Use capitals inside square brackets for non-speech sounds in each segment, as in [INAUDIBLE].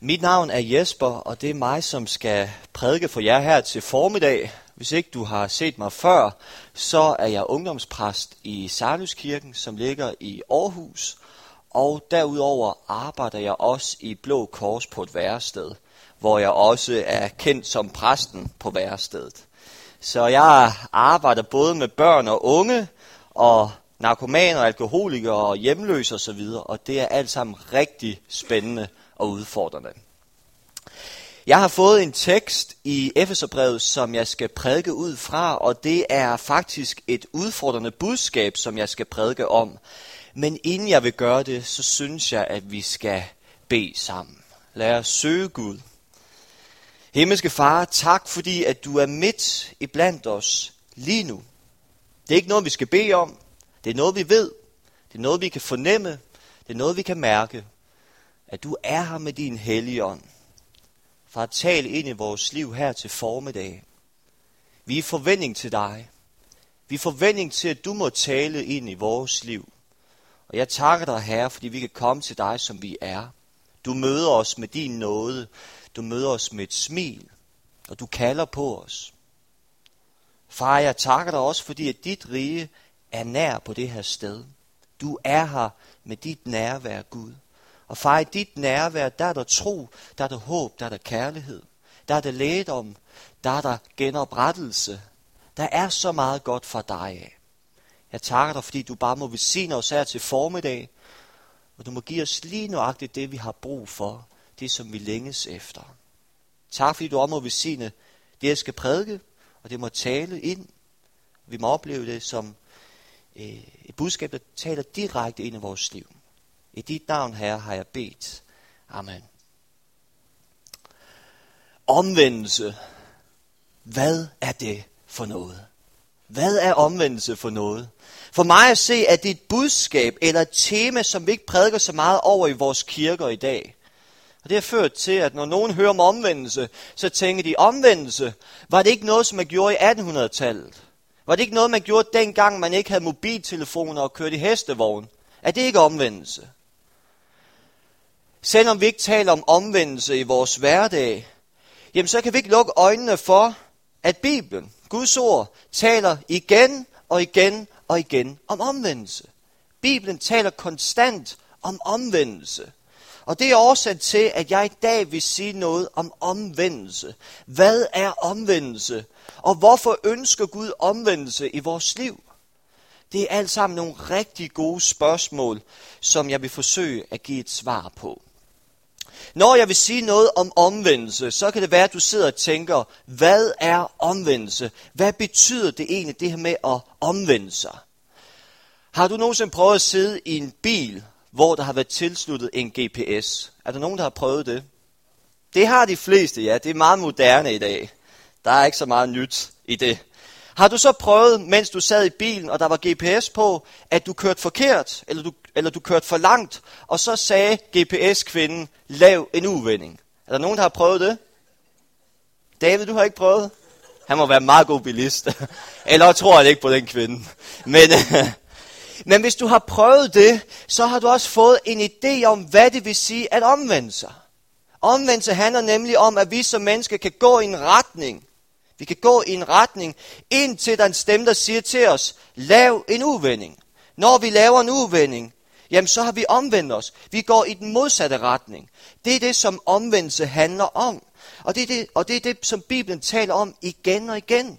Mit navn er Jesper, og det er mig, som skal prædike for jer her til formiddag. Hvis ikke du har set mig før, så er jeg ungdomspræst i Sarnuskirken, som ligger i Aarhus. Og derudover arbejder jeg også i Blå Kors på et værested, hvor jeg også er kendt som præsten på værestedet. Så jeg arbejder både med børn og unge, og narkomaner, alkoholikere og hjemløse osv., og det er alt sammen rigtig spændende og udfordrende. Jeg har fået en tekst i Efeserbrevet, som jeg skal prædike ud fra, og det er faktisk et udfordrende budskab, som jeg skal prædike om. Men inden jeg vil gøre det, så synes jeg, at vi skal bede sammen. Lad os søge Gud. Himmelske Far, tak fordi, at du er midt i blandt os lige nu. Det er ikke noget, vi skal bede om. Det er noget, vi ved. Det er noget, vi kan fornemme. Det er noget, vi kan mærke at du er her med din hellige ånd, for at tale ind i vores liv her til formiddag. Vi er forventning til dig. Vi er forventning til, at du må tale ind i vores liv. Og jeg takker dig, Herre, fordi vi kan komme til dig, som vi er. Du møder os med din nåde. Du møder os med et smil. Og du kalder på os. Far, jeg takker dig også, fordi at dit rige er nær på det her sted. Du er her med dit nærvær, Gud. Og far, i dit nærvær, der er der tro, der er der håb, der er der kærlighed. Der er der lægedom, der er der genoprettelse. Der er så meget godt for dig af. Jeg takker dig, fordi du bare må velsigne os her til formiddag, og du må give os lige nøjagtigt det, vi har brug for, det som vi længes efter. Tak, fordi du også må velsigne det, jeg skal prædike, og det må tale ind. Vi må opleve det som øh, et budskab, der taler direkte ind i vores liv. I dit navn, Herre, har jeg bedt. Amen. Omvendelse. Hvad er det for noget? Hvad er omvendelse for noget? For mig at se, at det er et budskab eller et tema, som vi ikke prædiker så meget over i vores kirker i dag. Og det har ført til, at når nogen hører om omvendelse, så tænker de, omvendelse, var det ikke noget, som man gjorde i 1800-tallet? Var det ikke noget, man gjorde dengang, man ikke havde mobiltelefoner og kørte i hestevogn? Er det ikke omvendelse? Selvom vi ikke taler om omvendelse i vores hverdag, jamen så kan vi ikke lukke øjnene for, at Bibelen, Guds ord, taler igen og igen og igen om omvendelse. Bibelen taler konstant om omvendelse. Og det er årsag til, at jeg i dag vil sige noget om omvendelse. Hvad er omvendelse? Og hvorfor ønsker Gud omvendelse i vores liv? Det er alt sammen nogle rigtig gode spørgsmål, som jeg vil forsøge at give et svar på. Når jeg vil sige noget om omvendelse, så kan det være, at du sidder og tænker, hvad er omvendelse? Hvad betyder det egentlig, det her med at omvende sig? Har du nogensinde prøvet at sidde i en bil, hvor der har været tilsluttet en GPS? Er der nogen, der har prøvet det? Det har de fleste, ja. Det er meget moderne i dag. Der er ikke så meget nyt i det. Har du så prøvet, mens du sad i bilen, og der var GPS på, at du kørte forkert, eller du, eller du kørte for langt, og så sagde GPS-kvinden, lav en uvending. Er der nogen, der har prøvet det? David, du har ikke prøvet? Han må være en meget god bilist. [LAUGHS] eller tror han ikke på den kvinde. [LAUGHS] Men, [LAUGHS] men hvis du har prøvet det, så har du også fået en idé om, hvad det vil sige at omvende sig. Omvendelse handler nemlig om, at vi som mennesker kan gå i en retning, vi kan gå i en retning, indtil der er en stemme, der siger til os, lav en uvending. Når vi laver en uvending, jamen så har vi omvendt os. Vi går i den modsatte retning. Det er det, som omvendelse handler om. Og det er det, og det, er det som Bibelen taler om igen og igen.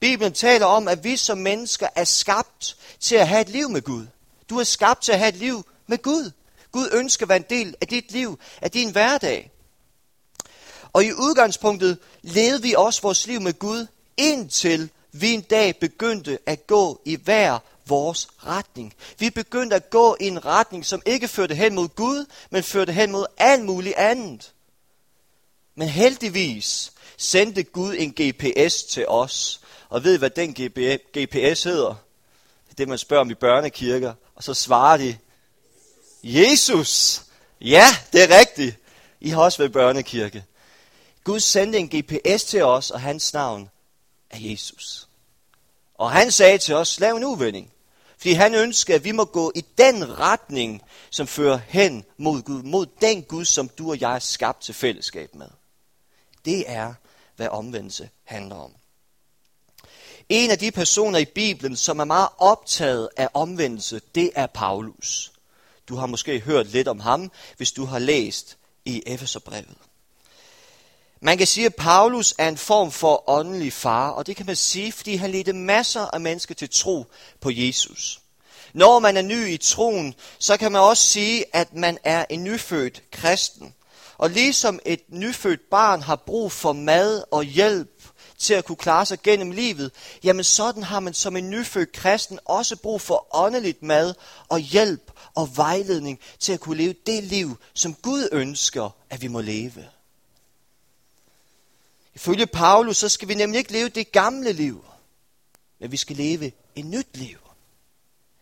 Bibelen taler om, at vi som mennesker er skabt til at have et liv med Gud. Du er skabt til at have et liv med Gud. Gud ønsker at være en del af dit liv, af din hverdag. Og i udgangspunktet levede vi også vores liv med Gud, indtil vi en dag begyndte at gå i hver vores retning. Vi begyndte at gå i en retning, som ikke førte hen mod Gud, men førte hen mod alt muligt andet. Men heldigvis sendte Gud en GPS til os. Og ved I, hvad den GPS hedder? Det er det, man spørger om i børnekirker. Og så svarer de, Jesus! Ja, det er rigtigt. I har også været børnekirke. Gud sendte en GPS til os, og hans navn er Jesus. Og han sagde til os, lav en uvending. Fordi han ønsker, at vi må gå i den retning, som fører hen mod Gud. Mod den Gud, som du og jeg er skabt til fællesskab med. Det er, hvad omvendelse handler om. En af de personer i Bibelen, som er meget optaget af omvendelse, det er Paulus. Du har måske hørt lidt om ham, hvis du har læst i Efeserbrevet. Man kan sige, at Paulus er en form for åndelig far, og det kan man sige, fordi han ledte masser af mennesker til tro på Jesus. Når man er ny i troen, så kan man også sige, at man er en nyfødt kristen. Og ligesom et nyfødt barn har brug for mad og hjælp til at kunne klare sig gennem livet, jamen sådan har man som en nyfødt kristen også brug for åndeligt mad og hjælp og vejledning til at kunne leve det liv, som Gud ønsker, at vi må leve. Ifølge Paulus, så skal vi nemlig ikke leve det gamle liv, men vi skal leve et nyt liv.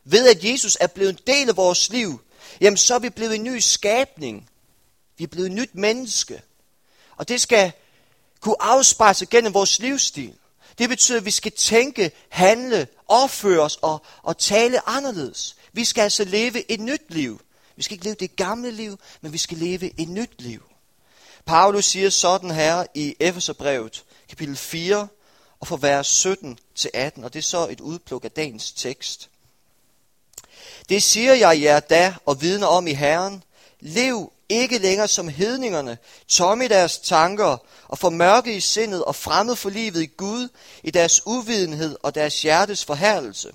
Ved at Jesus er blevet en del af vores liv, jamen så er vi blevet en ny skabning. Vi er blevet et nyt menneske. Og det skal kunne afspejle sig gennem vores livsstil. Det betyder, at vi skal tænke, handle, opføre os og, og tale anderledes. Vi skal altså leve et nyt liv. Vi skal ikke leve det gamle liv, men vi skal leve et nyt liv. Paulus siger sådan her i Efeserbrevet, kapitel 4, og fra vers 17 til 18, og det er så et udpluk af dagens tekst. Det siger jeg jer da og vidner om i Herren. Lev ikke længere som hedningerne, tomme i deres tanker og formørke i sindet og fremmed for livet i Gud, i deres uvidenhed og deres hjertes forhærdelse.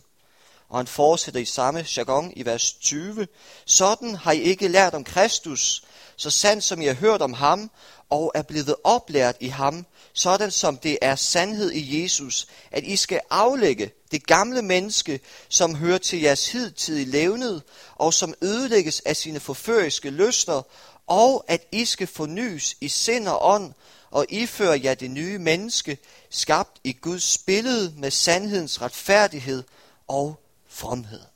Og han fortsætter i samme jargon i vers 20. Sådan har I ikke lært om Kristus, så sandt som I har hørt om ham og er blevet oplært i ham, sådan som det er sandhed i Jesus, at I skal aflægge det gamle menneske, som hører til jeres hidtidige levned, og som ødelægges af sine forføriske lyster, og at I skal fornyes i sind og ånd, og iføre jer det nye menneske, skabt i Guds billede med sandhedens retfærdighed og fromhed.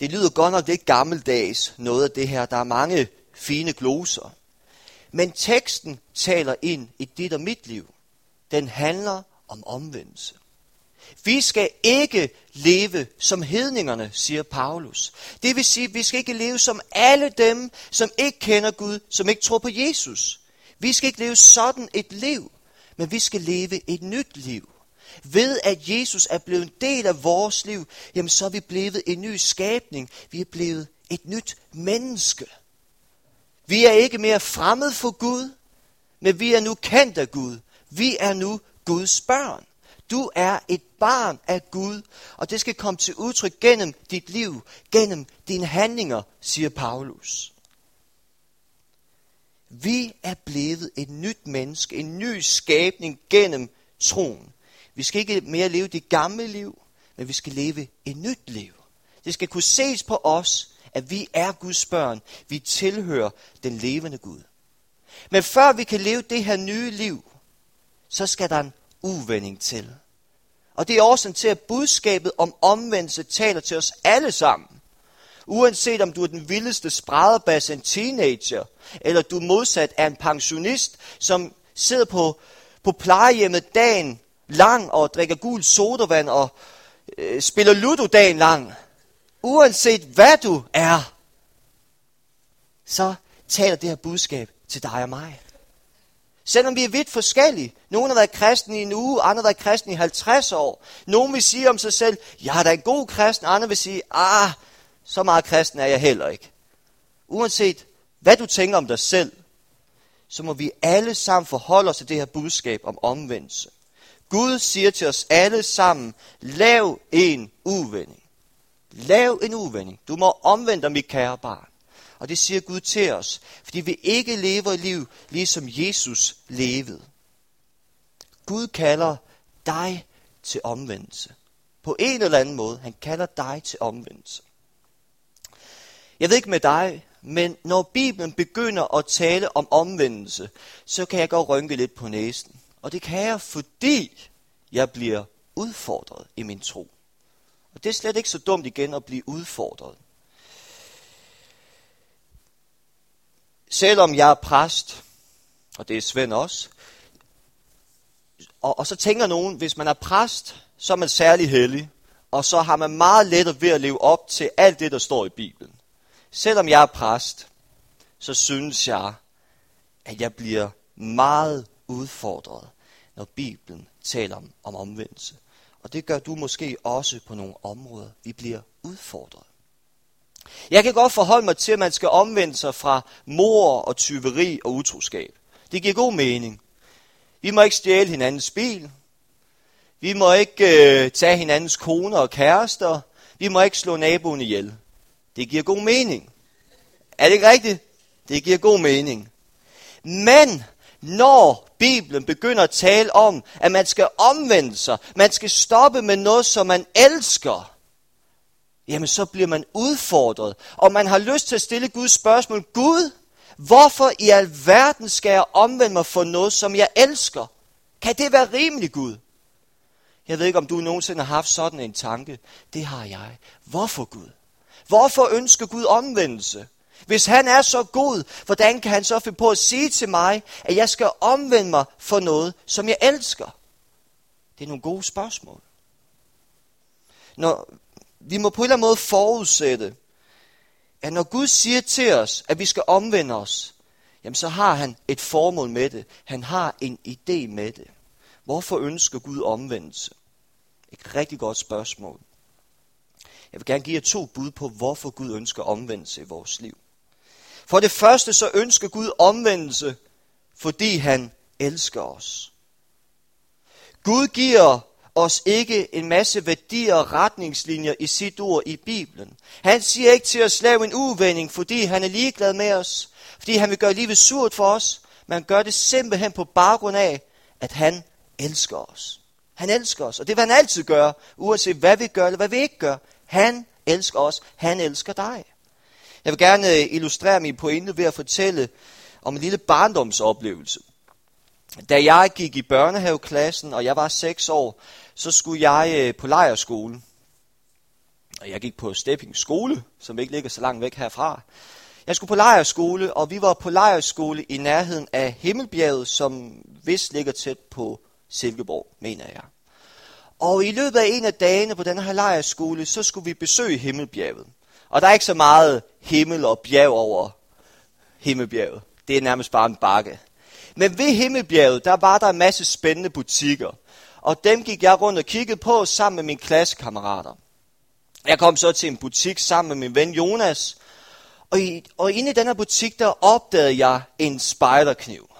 Det lyder godt nok lidt gammeldags, noget af det her. Der er mange fine gloser. Men teksten taler ind i dit og mit liv. Den handler om omvendelse. Vi skal ikke leve som hedningerne, siger Paulus. Det vil sige, at vi skal ikke leve som alle dem, som ikke kender Gud, som ikke tror på Jesus. Vi skal ikke leve sådan et liv, men vi skal leve et nyt liv. Ved at Jesus er blevet en del af vores liv, jamen så er vi blevet en ny skabning. Vi er blevet et nyt menneske. Vi er ikke mere fremmed for Gud, men vi er nu kendt af Gud. Vi er nu Guds børn. Du er et barn af Gud, og det skal komme til udtryk gennem dit liv, gennem dine handlinger, siger Paulus. Vi er blevet et nyt menneske, en ny skabning gennem troen. Vi skal ikke mere leve det gamle liv, men vi skal leve et nyt liv. Det skal kunne ses på os, at vi er Guds børn. Vi tilhører den levende Gud. Men før vi kan leve det her nye liv, så skal der en uvending til. Og det er årsagen til, at budskabet om omvendelse taler til os alle sammen. Uanset om du er den vildeste spræderbas, en teenager, eller du modsat er en pensionist, som sidder på, på plejehjemmet dagen lang og drikker gul sodavand og øh, spiller ludo dagen lang. Uanset hvad du er, så taler det her budskab til dig og mig. Selvom vi er vidt forskellige. Nogle har været kristne i en uge, andre har været kristne i 50 år. Nogle vil sige om sig selv, jeg er da en god kristen. Andre vil sige, ah, så meget kristen er jeg heller ikke. Uanset hvad du tænker om dig selv, så må vi alle sammen forholde os til det her budskab om omvendelse. Gud siger til os alle sammen, lav en uvending. Lav en uvending. Du må omvende dig, mit kære barn. Og det siger Gud til os, fordi vi ikke lever et liv, ligesom Jesus levede. Gud kalder dig til omvendelse. På en eller anden måde. Han kalder dig til omvendelse. Jeg ved ikke med dig, men når Bibelen begynder at tale om omvendelse, så kan jeg godt rynke lidt på næsen. Og det kan jeg, fordi jeg bliver udfordret i min tro. Og det er slet ikke så dumt igen at blive udfordret. Selvom jeg er præst, og det er Svend også, og, og så tænker nogen, hvis man er præst, så er man særlig heldig, og så har man meget let ved at leve op til alt det, der står i Bibelen. Selvom jeg er præst, så synes jeg, at jeg bliver meget udfordret, når Bibelen taler om, om omvendelse. Og det gør du måske også på nogle områder. Vi bliver udfordret. Jeg kan godt forholde mig til, at man skal omvende sig fra mor og tyveri og utroskab. Det giver god mening. Vi må ikke stjæle hinandens bil. Vi må ikke øh, tage hinandens koner og kærester. Vi må ikke slå naboen ihjel. Det giver god mening. Er det ikke rigtigt? Det giver god mening. Men når Bibelen begynder at tale om, at man skal omvende sig, man skal stoppe med noget, som man elsker, jamen så bliver man udfordret. Og man har lyst til at stille Guds spørgsmål, Gud, hvorfor i alverden skal jeg omvende mig for noget, som jeg elsker? Kan det være rimeligt, Gud? Jeg ved ikke, om du nogensinde har haft sådan en tanke. Det har jeg. Hvorfor Gud? Hvorfor ønsker Gud omvendelse? Hvis han er så god, hvordan kan han så finde på at sige til mig, at jeg skal omvende mig for noget, som jeg elsker? Det er nogle gode spørgsmål. Når, vi må på en eller anden måde forudsætte, at når Gud siger til os, at vi skal omvende os, jamen så har han et formål med det. Han har en idé med det. Hvorfor ønsker Gud omvendelse? Et rigtig godt spørgsmål. Jeg vil gerne give jer to bud på, hvorfor Gud ønsker omvendelse i vores liv. For det første så ønsker Gud omvendelse, fordi han elsker os. Gud giver os ikke en masse værdier og retningslinjer i sit ord i Bibelen. Han siger ikke til os, lave en uvending, fordi han er ligeglad med os, fordi han vil gøre livet surt for os, man gør det simpelthen på baggrund af, at han elsker os. Han elsker os, og det vil han altid gøre, uanset hvad vi gør eller hvad vi ikke gør. Han elsker os, han elsker dig. Jeg vil gerne øh, illustrere min pointe ved at fortælle om en lille barndomsoplevelse. Da jeg gik i børnehaveklassen, og jeg var 6 år, så skulle jeg øh, på lejerskole. Og jeg gik på Stepping skole, som ikke ligger så langt væk herfra. Jeg skulle på lejerskole, og vi var på lejerskole i nærheden af Himmelbjerget, som vist ligger tæt på Silkeborg, mener jeg. Og i løbet af en af dagene på den her lejerskole, så skulle vi besøge Himmelbjerget. Og der er ikke så meget himmel og bjerg over Himmelbjerget. Det er nærmest bare en bakke. Men ved Himmelbjerget, der var der en masse spændende butikker. Og dem gik jeg rundt og kiggede på sammen med mine klassekammerater. Jeg kom så til en butik sammen med min ven Jonas. Og, i, og inde i den her butik, der opdagede jeg en spejderkniv.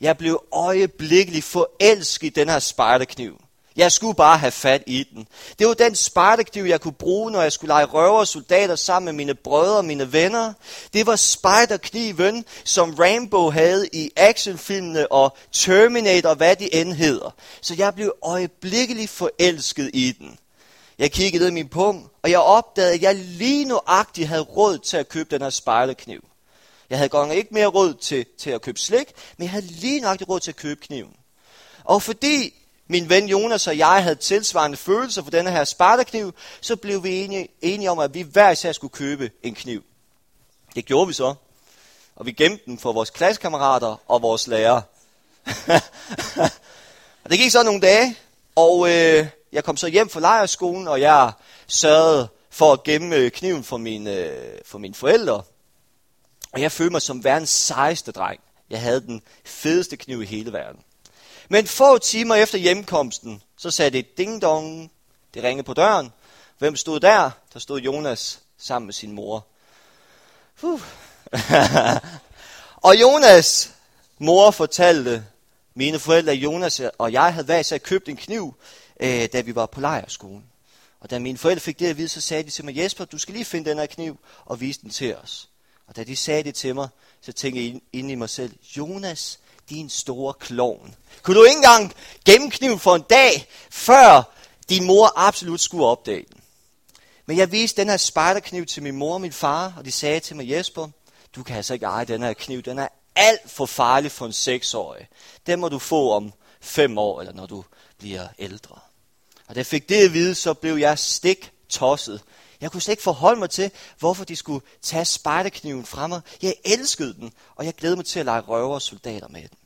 Jeg blev øjeblikkeligt forelsket i den her spejderkniv. Jeg skulle bare have fat i den. Det var den spejderkniv, jeg kunne bruge, når jeg skulle lege røver og soldater sammen med mine brødre og mine venner. Det var spejderkniven, som Rambo havde i actionfilmene og Terminator hvad de end hedder. Så jeg blev øjeblikkeligt forelsket i den. Jeg kiggede ned i min pung, og jeg opdagede, at jeg lige nuagtigt havde råd til at købe den her spejderkniv. Jeg havde godt ikke mere råd til, til at købe slik, men jeg havde lige nok råd til at købe kniven. Og fordi min ven Jonas og jeg havde tilsvarende følelser for denne her spartakniv, så blev vi enige, enige om, at vi hver især skulle købe en kniv. Det gjorde vi så. Og vi gemte den for vores klassekammerater og vores lærere. [LAUGHS] og det gik så nogle dage, og øh, jeg kom så hjem fra lejerskolen, og jeg sørgede for at gemme øh, kniven for mine, øh, for mine forældre. Og jeg følte mig som verdens sejeste dreng. Jeg havde den fedeste kniv i hele verden. Men få timer efter hjemkomsten, så sagde det ding dong. Det ringede på døren. Hvem stod der? Der stod Jonas sammen med sin mor. Uh. [LAUGHS] og Jonas mor fortalte mine forældre, Jonas og jeg havde været så købt en kniv, øh, da vi var på lejerskolen. Og da mine forældre fik det at vide, så sagde de til mig, Jesper, du skal lige finde den her kniv og vise den til os. Og da de sagde det til mig, så tænkte jeg ind i mig selv, Jonas, din store klovn. Kunne du ikke engang gemme kniven for en dag, før din mor absolut skulle opdage den? Men jeg viste den her spejderkniv til min mor og min far, og de sagde til mig, Jesper, du kan altså ikke eje den her kniv. Den er alt for farlig for en seksårig. Den må du få om fem år, eller når du bliver ældre. Og da jeg fik det at vide, så blev jeg stik tosset. Jeg kunne slet ikke forholde mig til, hvorfor de skulle tage spejderkniven fra mig. Jeg elskede den, og jeg glædede mig til at lege røver og soldater med den.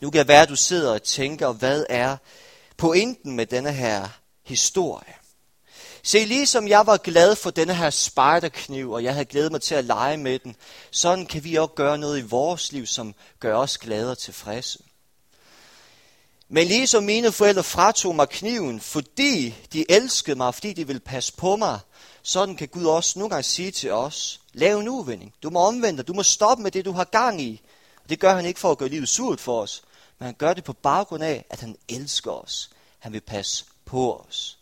Nu kan det være, at du sidder og tænker, hvad er pointen med denne her historie. Se, ligesom jeg var glad for denne her spejderkniv, og jeg havde glædet mig til at lege med den, sådan kan vi også gøre noget i vores liv, som gør os glade og tilfredse. Men ligesom mine forældre fratog mig kniven, fordi de elskede mig, fordi de ville passe på mig, sådan kan Gud også nogle gange sige til os, lav en uvending. Du må omvende dig. Du må stoppe med det, du har gang i. Det gør han ikke for at gøre livet surt for os, men han gør det på baggrund af, at han elsker os. Han vil passe på os.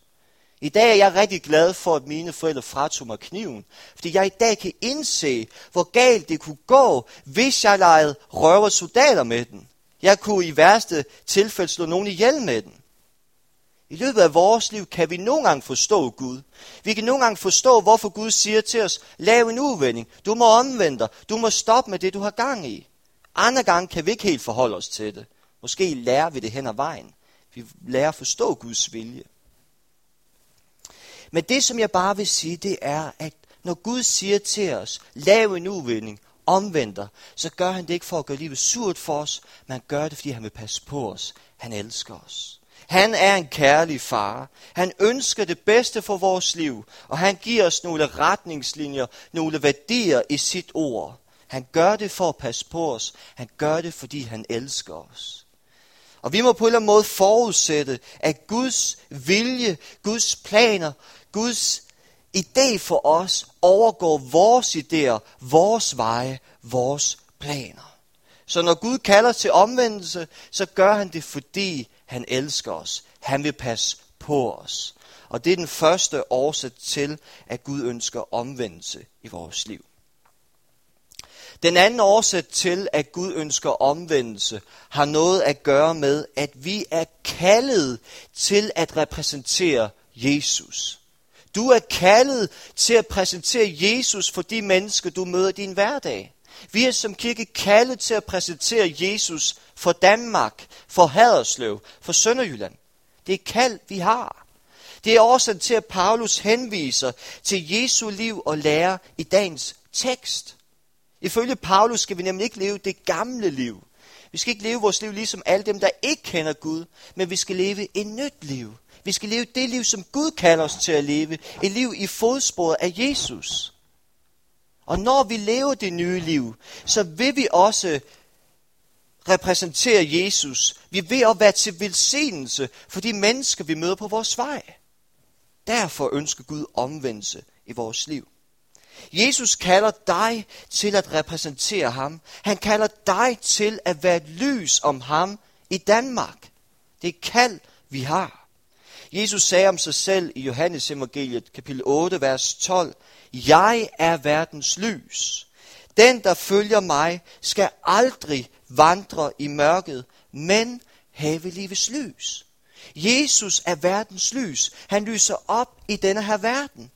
I dag er jeg rigtig glad for, at mine forældre fratog mig kniven, fordi jeg i dag kan indse, hvor galt det kunne gå, hvis jeg legede røver soldater med den. Jeg kunne i værste tilfælde slå nogen ihjel med den. I løbet af vores liv kan vi nogle gange forstå Gud. Vi kan nogle gange forstå, hvorfor Gud siger til os, lav en uvending, du må omvende dig, du må stoppe med det, du har gang i. Andre gange kan vi ikke helt forholde os til det. Måske lærer vi det hen ad vejen. Vi lærer at forstå Guds vilje. Men det, som jeg bare vil sige, det er, at når Gud siger til os, lav en uvending, omvender, så gør han det ikke for at gøre livet surt for os, men han gør det, fordi han vil passe på os. Han elsker os. Han er en kærlig far. Han ønsker det bedste for vores liv, og han giver os nogle retningslinjer, nogle værdier i sit ord. Han gør det for at passe på os. Han gør det, fordi han elsker os. Og vi må på en eller anden måde forudsætte, at Guds vilje, Guds planer, Guds idé for os overgår vores idéer, vores veje, vores planer. Så når Gud kalder til omvendelse, så gør han det, fordi han elsker os. Han vil passe på os. Og det er den første årsag til, at Gud ønsker omvendelse i vores liv. Den anden årsag til, at Gud ønsker omvendelse, har noget at gøre med, at vi er kaldet til at repræsentere Jesus. Du er kaldet til at præsentere Jesus for de mennesker, du møder i din hverdag. Vi er som kirke kaldet til at præsentere Jesus for Danmark, for Haderslev, for Sønderjylland. Det er kald, vi har. Det er årsagen til, at Paulus henviser til Jesu liv og lære i dagens tekst. Ifølge Paulus skal vi nemlig ikke leve det gamle liv. Vi skal ikke leve vores liv ligesom alle dem, der ikke kender Gud, men vi skal leve et nyt liv. Vi skal leve det liv, som Gud kalder os til at leve. Et liv i fodsporet af Jesus. Og når vi lever det nye liv, så vil vi også repræsentere Jesus. Vi vil at være til velsignelse for de mennesker, vi møder på vores vej. Derfor ønsker Gud omvendelse i vores liv. Jesus kalder dig til at repræsentere ham. Han kalder dig til at være et lys om ham i Danmark. Det er kald, vi har. Jesus sagde om sig selv i Johannes evangeliet kapitel 8, vers 12, Jeg er verdens lys. Den, der følger mig, skal aldrig vandre i mørket, men have livets lys. Jesus er verdens lys. Han lyser op i denne her verden.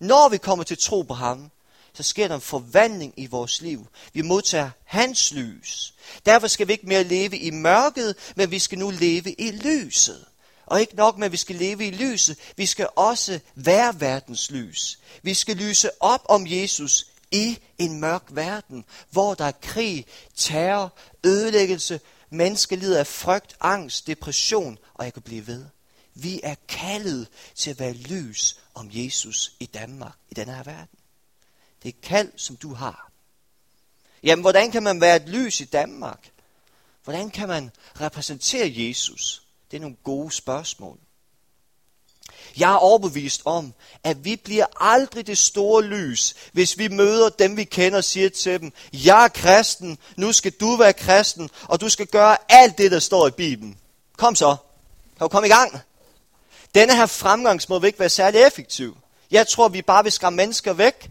Når vi kommer til tro på ham, så sker der en forvandling i vores liv. Vi modtager hans lys. Derfor skal vi ikke mere leve i mørket, men vi skal nu leve i lyset. Og ikke nok med, at vi skal leve i lyset, vi skal også være verdens lys. Vi skal lyse op om Jesus i en mørk verden, hvor der er krig, terror, ødelæggelse, mennesker lider af frygt, angst, depression, og jeg kan blive ved. Vi er kaldet til at være lys om Jesus i Danmark, i denne her verden. Det er kald, som du har. Jamen, hvordan kan man være et lys i Danmark? Hvordan kan man repræsentere Jesus? Det er nogle gode spørgsmål. Jeg er overbevist om, at vi bliver aldrig det store lys, hvis vi møder dem, vi kender og siger til dem, jeg er kristen, nu skal du være kristen, og du skal gøre alt det, der står i Bibelen. Kom så. Kan du komme i gang? Denne her fremgangsmåde vil ikke være særlig effektiv. Jeg tror, vi bare vil skræmme mennesker væk.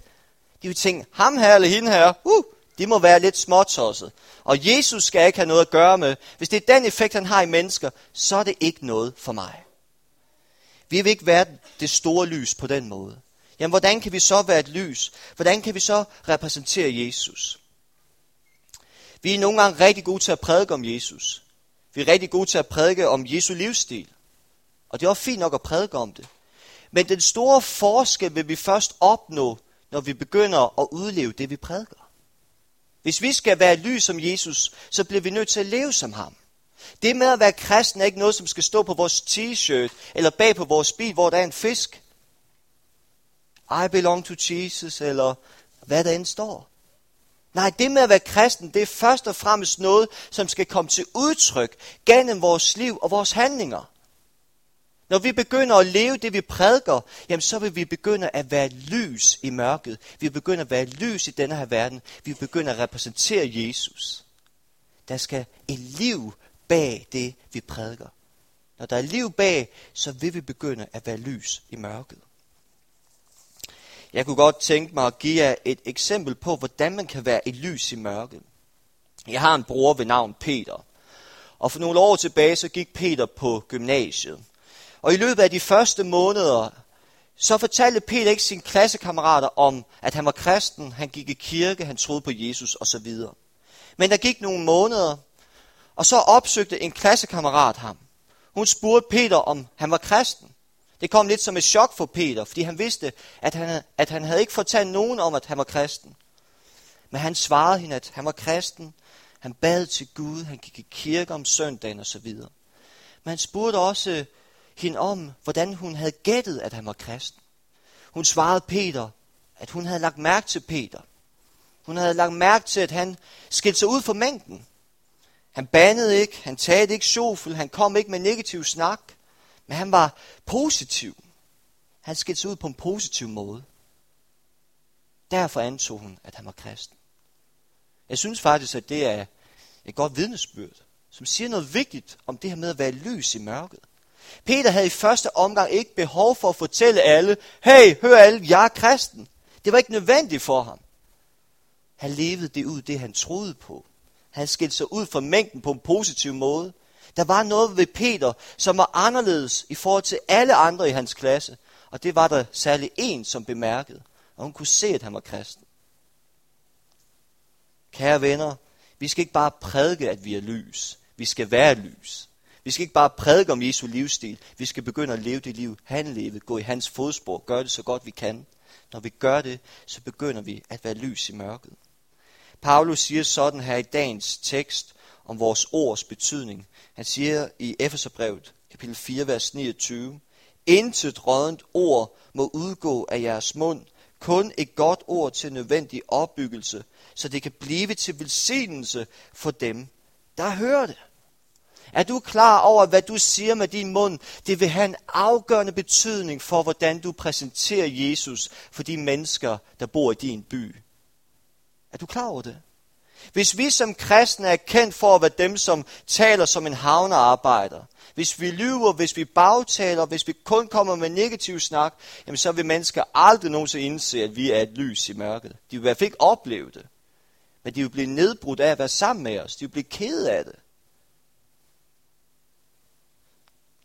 De vil tænke, ham her eller hende her, uh, de må være lidt småtosset. Og Jesus skal ikke have noget at gøre med. Hvis det er den effekt, han har i mennesker, så er det ikke noget for mig. Vi vil ikke være det store lys på den måde. Jamen, hvordan kan vi så være et lys? Hvordan kan vi så repræsentere Jesus? Vi er nogle gange rigtig gode til at prædike om Jesus. Vi er rigtig gode til at prædike om Jesu livsstil. Og det er også fint nok at prædike om det. Men den store forskel vil vi først opnå, når vi begynder at udleve det, vi prædiker. Hvis vi skal være lys som Jesus, så bliver vi nødt til at leve som ham. Det med at være kristen er ikke noget, som skal stå på vores t-shirt eller bag på vores bil, hvor der er en fisk. I belong to Jesus, eller hvad der end står. Nej, det med at være kristen, det er først og fremmest noget, som skal komme til udtryk gennem vores liv og vores handlinger. Når vi begynder at leve det, vi prædiker, jamen så vil vi begynde at være lys i mørket. Vi begynder at være lys i denne her verden. Vi begynder at repræsentere Jesus. Der skal et liv bag det, vi prædiker. Når der er liv bag, så vil vi begynde at være lys i mørket. Jeg kunne godt tænke mig at give jer et eksempel på, hvordan man kan være et lys i mørket. Jeg har en bror ved navn Peter. Og for nogle år tilbage, så gik Peter på gymnasiet. Og i løbet af de første måneder, så fortalte Peter ikke sine klassekammerater om, at han var kristen, han gik i kirke, han troede på Jesus osv. Men der gik nogle måneder, og så opsøgte en klassekammerat ham. Hun spurgte Peter, om han var kristen. Det kom lidt som et chok for Peter, fordi han vidste, at han, at han havde ikke fortalt nogen om, at han var kristen. Men han svarede hende, at han var kristen. Han bad til Gud, han gik i kirke om søndagen osv. Men han spurgte også hende om, hvordan hun havde gættet, at han var kristen. Hun svarede Peter, at hun havde lagt mærke til Peter. Hun havde lagt mærke til, at han skilte sig ud fra mængden. Han bandede ikke, han talte ikke sjofel, han kom ikke med negativ snak. Men han var positiv. Han skilte sig ud på en positiv måde. Derfor antog hun, at han var kristen. Jeg synes faktisk, at det er et godt vidnesbyrd, som siger noget vigtigt om det her med at være lys i mørket. Peter havde i første omgang ikke behov for at fortælle alle, hey, hør alle, jeg er kristen. Det var ikke nødvendigt for ham. Han levede det ud, det han troede på. Han skilte sig ud fra mængden på en positiv måde. Der var noget ved Peter, som var anderledes i forhold til alle andre i hans klasse. Og det var der særlig en, som bemærkede. Og hun kunne se, at han var kristen. Kære venner, vi skal ikke bare prædike, at vi er lys. Vi skal være lys. Vi skal ikke bare prædike om Jesu livsstil. Vi skal begynde at leve det liv, han levede. Gå i hans fodspor. Gør det så godt vi kan. Når vi gør det, så begynder vi at være lys i mørket. Paulus siger sådan her i dagens tekst om vores ords betydning. Han siger i Efeserbrevet, kapitel 4, vers 29, Intet rådent ord må udgå af jeres mund, kun et godt ord til nødvendig opbyggelse, så det kan blive til velsignelse for dem, der hører det. Er du klar over, hvad du siger med din mund, det vil have en afgørende betydning for, hvordan du præsenterer Jesus for de mennesker, der bor i din by? Er du klar over det? Hvis vi som kristne er kendt for at være dem, som taler som en havnearbejder, hvis vi lyver, hvis vi bagtaler, hvis vi kun kommer med negativ snak, jamen så vil mennesker aldrig nogensinde indse, at vi er et lys i mørket. De vil i hvert fald ikke opleve det. Men de vil blive nedbrudt af at være sammen med os. De vil blive ked af det.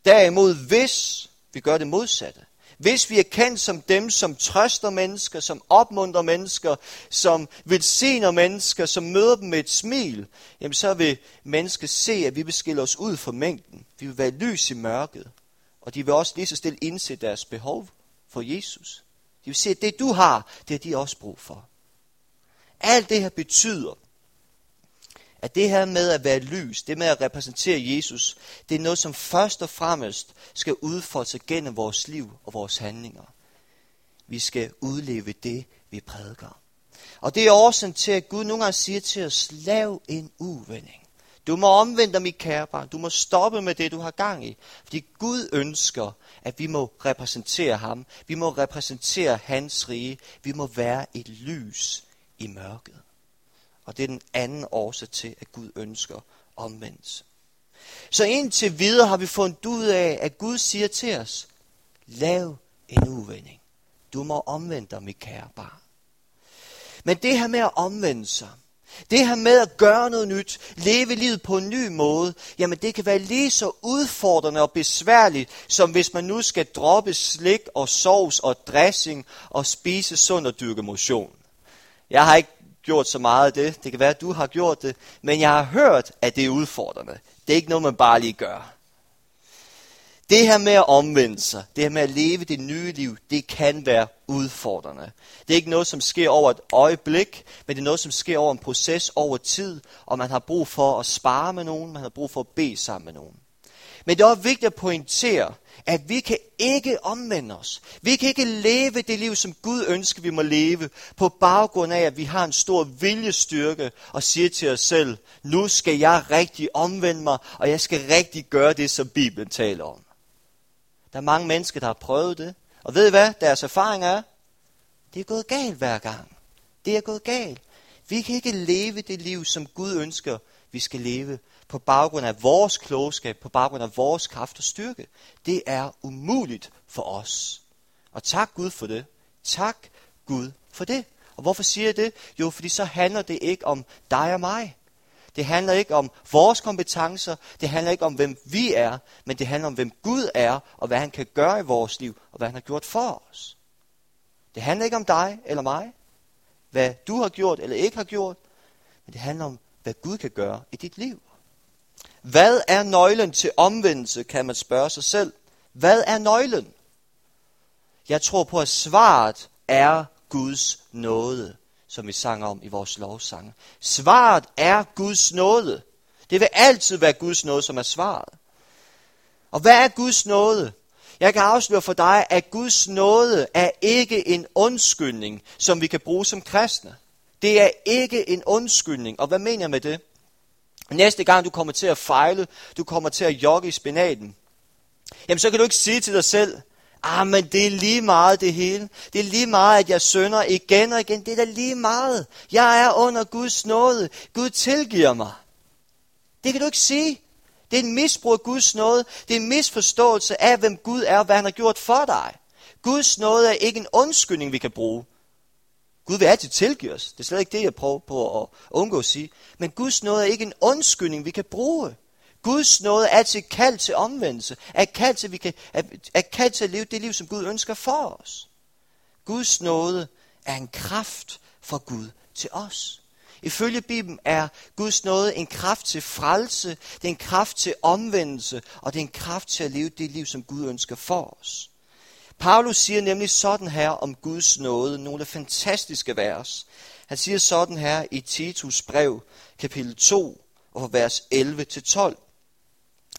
Derimod, hvis vi gør det modsatte, hvis vi er kendt som dem, som trøster mennesker, som opmuntrer mennesker, som velsigner mennesker, som møder dem med et smil, jamen så vil mennesker se, at vi vil skille os ud fra mængden. Vi vil være lys i mørket. Og de vil også lige så stille indse deres behov for Jesus. De vil se, at det du har, det har de også brug for. Alt det her betyder, at det her med at være lys, det med at repræsentere Jesus, det er noget, som først og fremmest skal udfolde sig gennem vores liv og vores handlinger. Vi skal udleve det, vi prædiker. Og det er årsagen til, at Gud nogle gange siger til os, lav en uvending. Du må omvende dig, mit kære barn. Du må stoppe med det, du har gang i. Fordi Gud ønsker, at vi må repræsentere ham. Vi må repræsentere hans rige. Vi må være et lys i mørket. Og det er den anden årsag til, at Gud ønsker omvendelse. Så indtil videre har vi fundet ud af, at Gud siger til os, lav en uvending. Du må omvende dig, mit kære barn. Men det her med at omvende sig, det her med at gøre noget nyt, leve livet på en ny måde, jamen det kan være lige så udfordrende og besværligt, som hvis man nu skal droppe slik og sovs og dressing og spise sund og dyrke motion. Jeg har ikke gjort så meget af det. Det kan være, at du har gjort det. Men jeg har hørt, at det er udfordrende. Det er ikke noget, man bare lige gør. Det her med at omvende sig, det her med at leve det nye liv, det kan være udfordrende. Det er ikke noget, som sker over et øjeblik, men det er noget, som sker over en proces over tid, og man har brug for at spare med nogen, man har brug for at bede sammen med nogen. Men det er også vigtigt at pointere, at vi kan ikke omvende os. Vi kan ikke leve det liv, som Gud ønsker, vi må leve, på baggrund af, at vi har en stor viljestyrke og siger til os selv, nu skal jeg rigtig omvende mig, og jeg skal rigtig gøre det, som Bibelen taler om. Der er mange mennesker, der har prøvet det, og ved I hvad deres erfaring er? Det er gået galt hver gang. Det er gået galt. Vi kan ikke leve det liv, som Gud ønsker, vi skal leve på baggrund af vores klogskab, på baggrund af vores kraft og styrke. Det er umuligt for os. Og tak Gud for det. Tak Gud for det. Og hvorfor siger jeg det? Jo, fordi så handler det ikke om dig og mig. Det handler ikke om vores kompetencer, det handler ikke om, hvem vi er, men det handler om, hvem Gud er, og hvad han kan gøre i vores liv, og hvad han har gjort for os. Det handler ikke om dig eller mig, hvad du har gjort eller ikke har gjort, men det handler om, hvad Gud kan gøre i dit liv. Hvad er nøglen til omvendelse, kan man spørge sig selv. Hvad er nøglen? Jeg tror på, at svaret er Guds nåde, som vi sang om i vores lovsange. Svaret er Guds nåde. Det vil altid være Guds nåde, som er svaret. Og hvad er Guds nåde? Jeg kan afsløre for dig, at Guds nåde er ikke en undskyldning, som vi kan bruge som kristne. Det er ikke en undskyldning. Og hvad mener jeg med det? Næste gang du kommer til at fejle, du kommer til at jogge i spinaten, jamen så kan du ikke sige til dig selv, ah, men det er lige meget det hele. Det er lige meget, at jeg sønder igen og igen. Det er da lige meget. Jeg er under Guds nåde. Gud tilgiver mig. Det kan du ikke sige. Det er en misbrug af Guds nåde. Det er en misforståelse af, hvem Gud er og hvad han har gjort for dig. Guds nåde er ikke en undskyldning, vi kan bruge. Gud vil altid tilgive os. Det er slet ikke det, jeg prøver på at undgå at sige. Men Guds nåde er ikke en undskyldning, vi kan bruge. Guds nåde er altid kald til omvendelse. Er kald til, vi kan, er, er kald til at leve det liv, som Gud ønsker for os. Guds nåde er en kraft fra Gud til os. Ifølge Bibelen er Guds nåde en kraft til frelse, det er en kraft til omvendelse, og det er en kraft til at leve det liv, som Gud ønsker for os. Paulus siger nemlig sådan her om Guds nåde, nogle fantastiske vers. Han siger sådan her i Titus brev, kapitel 2, og vers 11-12.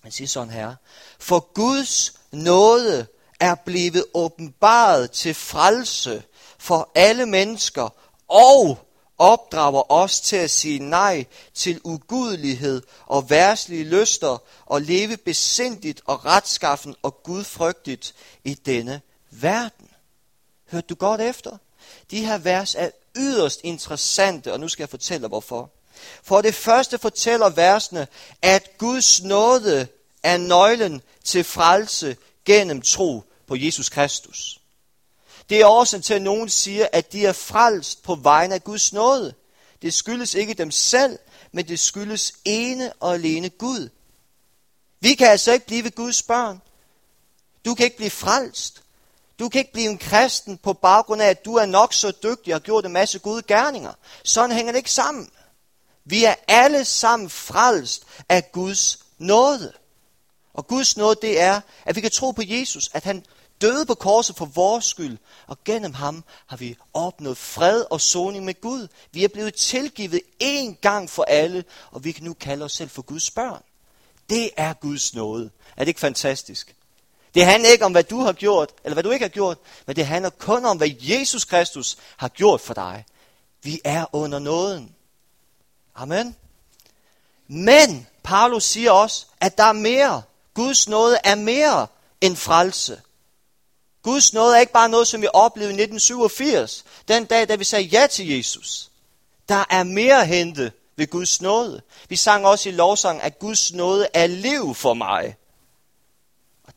Han siger sådan her. For Guds nåde er blevet åbenbaret til frelse for alle mennesker, og opdrager os til at sige nej til ugudelighed og værslige lyster og leve besindigt og retskaffen og gudfrygtigt i denne verden. Hørte du godt efter? De her vers er yderst interessante, og nu skal jeg fortælle dig hvorfor. For det første fortæller versene, at Guds nåde er nøglen til frelse gennem tro på Jesus Kristus. Det er årsagen til, at nogen siger, at de er frelst på vegne af Guds nåde. Det skyldes ikke dem selv, men det skyldes ene og alene Gud. Vi kan altså ikke blive Guds børn. Du kan ikke blive frelst. Du kan ikke blive en kristen på baggrund af, at du er nok så dygtig og har gjort en masse gode gerninger. Sådan hænger det ikke sammen. Vi er alle sammen frelst af Guds nåde. Og Guds nåde, det er, at vi kan tro på Jesus, at han døde på korset for vores skyld, og gennem ham har vi opnået fred og soning med Gud. Vi er blevet tilgivet én gang for alle, og vi kan nu kalde os selv for Guds børn. Det er Guds nåde. Er det ikke fantastisk? Det handler ikke om, hvad du har gjort, eller hvad du ikke har gjort, men det handler kun om, hvad Jesus Kristus har gjort for dig. Vi er under nåden. Amen. Men Paulus siger også, at der er mere. Guds nåde er mere end frelse. Guds nåde er ikke bare noget, som vi oplevede i 1987, den dag, da vi sagde ja til Jesus. Der er mere at hente ved Guds nåde. Vi sang også i lovsang, at Guds nåde er liv for mig.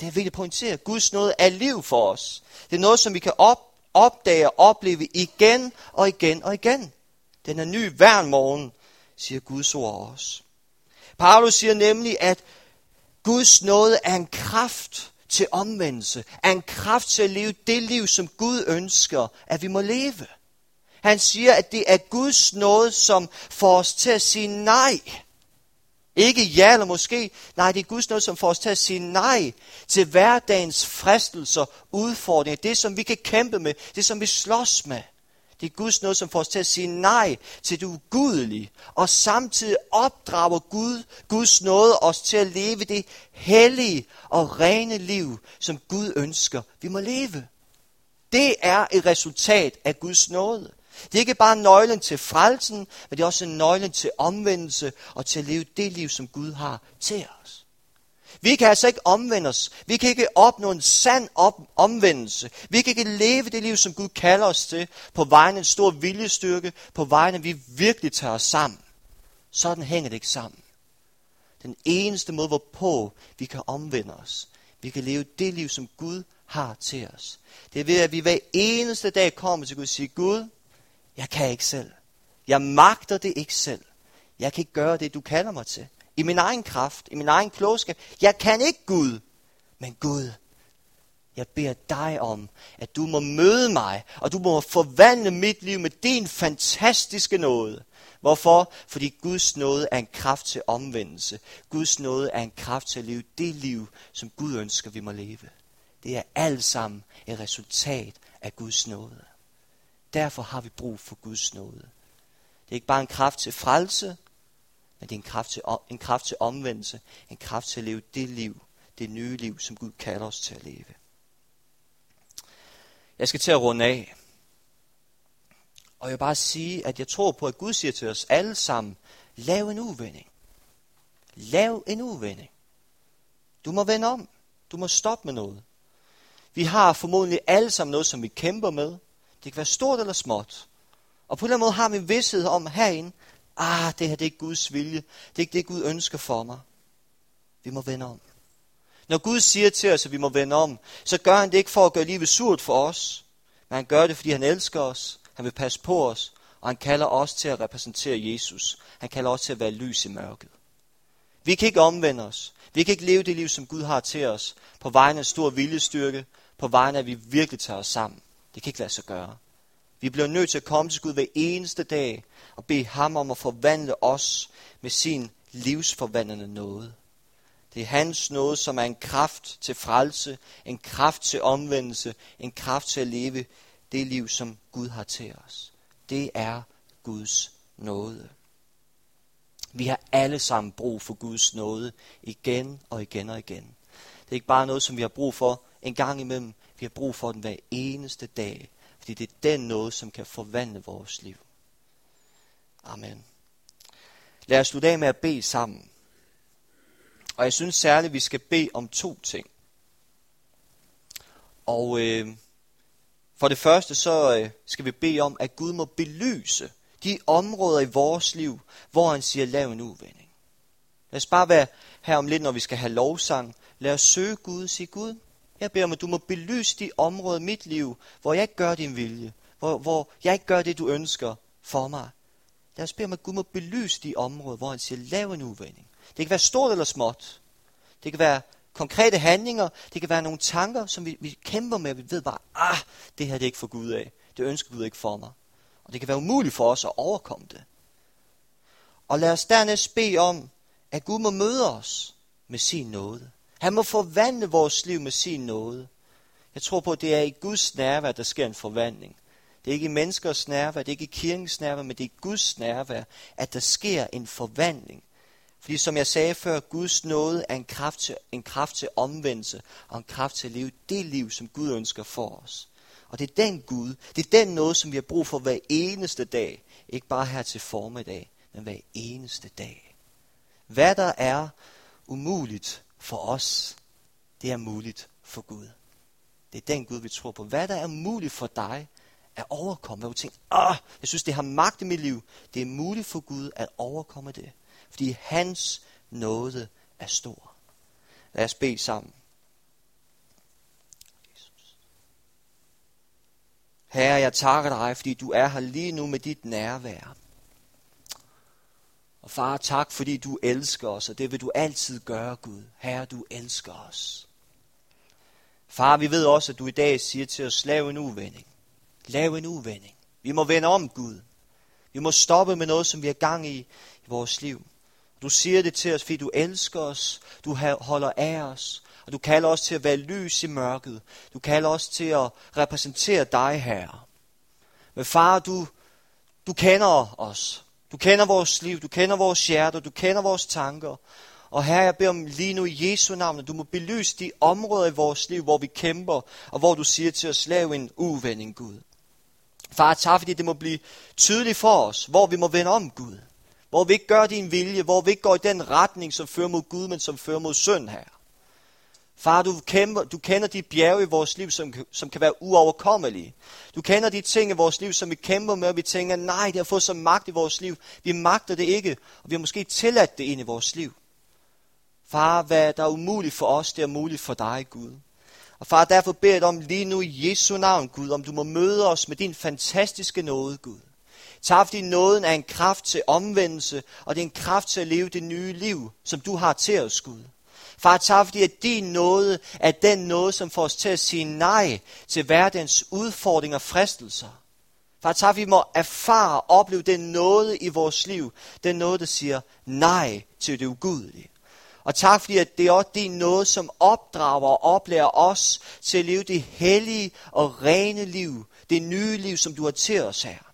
Det er vigtigt at pointere, Guds nåde er liv for os. Det er noget, som vi kan op, opdage og opleve igen og igen og igen. Den er ny hver morgen, siger Guds ord os. Paulus siger nemlig, at Guds nåde er en kraft til omvendelse, er en kraft til at leve det liv, som Gud ønsker, at vi må leve. Han siger, at det er Guds nåde, som får os til at sige nej. Ikke ja eller måske. Nej, det er Guds nåde, som får os til at sige nej til hverdagens fristelser, udfordringer. Det, som vi kan kæmpe med. Det, som vi slås med. Det er Guds nåde, som får os til at sige nej til det ugudelige. Og samtidig opdrager Gud, Guds nåde os til at leve det hellige og rene liv, som Gud ønsker, vi må leve. Det er et resultat af Guds nåde. Det er ikke bare nøglen til frelsen, men det er også nøglen til omvendelse og til at leve det liv, som Gud har til os. Vi kan altså ikke omvende os. Vi kan ikke opnå en sand op- omvendelse. Vi kan ikke leve det liv, som Gud kalder os til, på vejen en stor viljestyrke, på vejen, at vi virkelig tager os sammen. Sådan hænger det ikke sammen. Den eneste måde, hvorpå vi kan omvende os, vi kan leve det liv, som Gud har til os. Det er ved, at vi hver eneste dag kommer til Gud og siger, Gud, jeg kan ikke selv. Jeg magter det ikke selv. Jeg kan ikke gøre det, du kalder mig til. I min egen kraft, i min egen klogskab. Jeg kan ikke Gud. Men Gud, jeg beder dig om, at du må møde mig, og du må forvandle mit liv med din fantastiske nåde. Hvorfor? Fordi Guds nåde er en kraft til omvendelse. Guds nåde er en kraft til at leve det liv, som Gud ønsker, vi må leve. Det er alt sammen et resultat af Guds nåde. Derfor har vi brug for Guds nåde. Det er ikke bare en kraft til frelse, men det er en kraft til, en kraft til omvendelse, en kraft til at leve det liv, det nye liv, som Gud kalder os til at leve. Jeg skal til at runde af. Og jeg vil bare sige, at jeg tror på, at Gud siger til os alle sammen, lav en uvending. Lav en uvending. Du må vende om. Du må stoppe med noget. Vi har formodentlig alle sammen noget, som vi kæmper med. Det kan være stort eller småt. Og på en eller anden måde har vi en vidshed om herinde, ah, det her det er ikke Guds vilje. Det er ikke det, Gud ønsker for mig. Vi må vende om. Når Gud siger til os, at vi må vende om, så gør han det ikke for at gøre livet surt for os, men han gør det, fordi han elsker os, han vil passe på os, og han kalder os til at repræsentere Jesus. Han kalder os til at være lys i mørket. Vi kan ikke omvende os. Vi kan ikke leve det liv, som Gud har til os, på vegne af stor viljestyrke, på vegne af, at vi virkelig tager os sammen. Det kan ikke lade sig gøre. Vi bliver nødt til at komme til Gud hver eneste dag og bede ham om at forvandle os med sin livsforvandlende nåde. Det er hans nåde, som er en kraft til frelse, en kraft til omvendelse, en kraft til at leve det liv, som Gud har til os. Det er Guds nåde. Vi har alle sammen brug for Guds nåde igen og igen og igen. Det er ikke bare noget, som vi har brug for en gang imellem. Vi har brug for den hver eneste dag, fordi det er den noget, som kan forvandle vores liv. Amen. Lad os slutte af med at bede sammen. Og jeg synes særligt, at vi skal bede om to ting. Og øh, for det første, så øh, skal vi bede om, at Gud må belyse de områder i vores liv, hvor han siger, lav en uvending. Lad os bare være her om lidt, når vi skal have lovsang. Lad os søge Gud og sige, Gud, jeg beder om, at du må belyse de områder i mit liv, hvor jeg ikke gør din vilje, hvor, hvor jeg ikke gør det, du ønsker for mig. Lad os bede om, at Gud må belyse de områder, hvor han siger, lav en uvending. Det kan være stort eller småt. Det kan være konkrete handlinger. Det kan være nogle tanker, som vi, vi kæmper med, og vi ved bare, ah, det her det er ikke for Gud af. Det ønsker Gud ikke for mig. Og det kan være umuligt for os at overkomme det. Og lad os dernæst bede om, at Gud må møde os med sin nåde. Han må forvandle vores liv med sin nåde. Jeg tror på, at det er i Guds nærvær, der sker en forvandling. Det er ikke i menneskers nærvær, det er ikke i kirkens nærvær, men det er i Guds nærvær, at der sker en forvandling. Fordi som jeg sagde før, Guds nåde er en kraft, til, en kraft til omvendelse og en kraft til at leve det liv, som Gud ønsker for os. Og det er den Gud, det er den noget, som vi har brug for hver eneste dag. Ikke bare her til formiddag, men hver eneste dag. Hvad der er umuligt for os, det er muligt for Gud. Det er den Gud, vi tror på. Hvad der er muligt for dig at overkomme, hvad du tænker, ah, jeg synes, det har magt i mit liv. Det er muligt for Gud at overkomme det. Fordi hans nåde er stor. Lad os bede sammen. Herre, jeg takker dig, fordi du er her lige nu med dit nærvær. Og far, tak fordi du elsker os, og det vil du altid gøre, Gud. Herre, du elsker os. Far, vi ved også, at du i dag siger til os, lav en uvending. Lav en uvending. Vi må vende om, Gud. Vi må stoppe med noget, som vi har gang i i vores liv. Du siger det til os, fordi du elsker os, du holder af os, og du kalder os til at være lys i mørket. Du kalder os til at repræsentere dig, Herre. Men far, du, du kender os. Du kender vores liv, du kender vores hjerter, du kender vores tanker. Og her jeg beder om lige nu i Jesu navn, at du må belyse de områder i vores liv, hvor vi kæmper, og hvor du siger til os, lav en uvending, Gud. Far, tak fordi det må blive tydeligt for os, hvor vi må vende om, Gud. Hvor vi ikke gør din vilje, hvor vi ikke går i den retning, som fører mod Gud, men som fører mod synd her. Far, du, kæmper, du kender de bjerge i vores liv, som, som kan være uoverkommelige. Du kender de ting i vores liv, som vi kæmper med, og vi tænker, nej, det har fået så magt i vores liv. Vi magter det ikke, og vi har måske tilladt det ind i vores liv. Far, hvad der er umuligt for os, det er muligt for dig, Gud. Og far, derfor beder jeg dig om lige nu i Jesu navn, Gud, om du må møde os med din fantastiske nåde, Gud. Tak fordi nåden er en kraft til omvendelse, og det er en kraft til at leve det nye liv, som du har til os, Gud. Far, tak fordi at din nåde er den nåde, som får os til at sige nej til hverdagens udfordringer og fristelser. Far, tak vi må erfare og opleve den nåde i vores liv. Den nåde, der siger nej til det ugudelige. Og tak fordi at det er også din nåde, som opdrager og oplærer os til at leve det hellige og rene liv. Det nye liv, som du har til os her.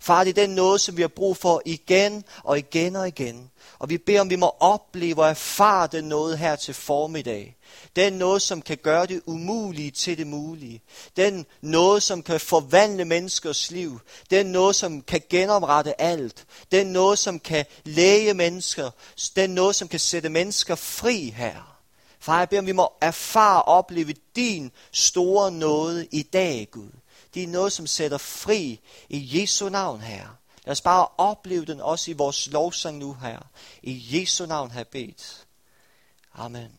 Far, det er den noget, som vi har brug for igen og igen og igen. Og vi beder om, vi må opleve og erfare den noget her til formiddag. Den noget, som kan gøre det umulige til det mulige. Den noget, som kan forvandle menneskers liv. Den noget, som kan genoprette alt. Den noget, som kan læge mennesker. Den noget, som kan sætte mennesker fri her. Far, jeg beder om, vi må erfare og opleve din store nåde i dag, Gud. Det er noget, som sætter fri i Jesu navn her. Lad os bare opleve den også i vores lovsang nu her. I Jesu navn har bedt. Amen.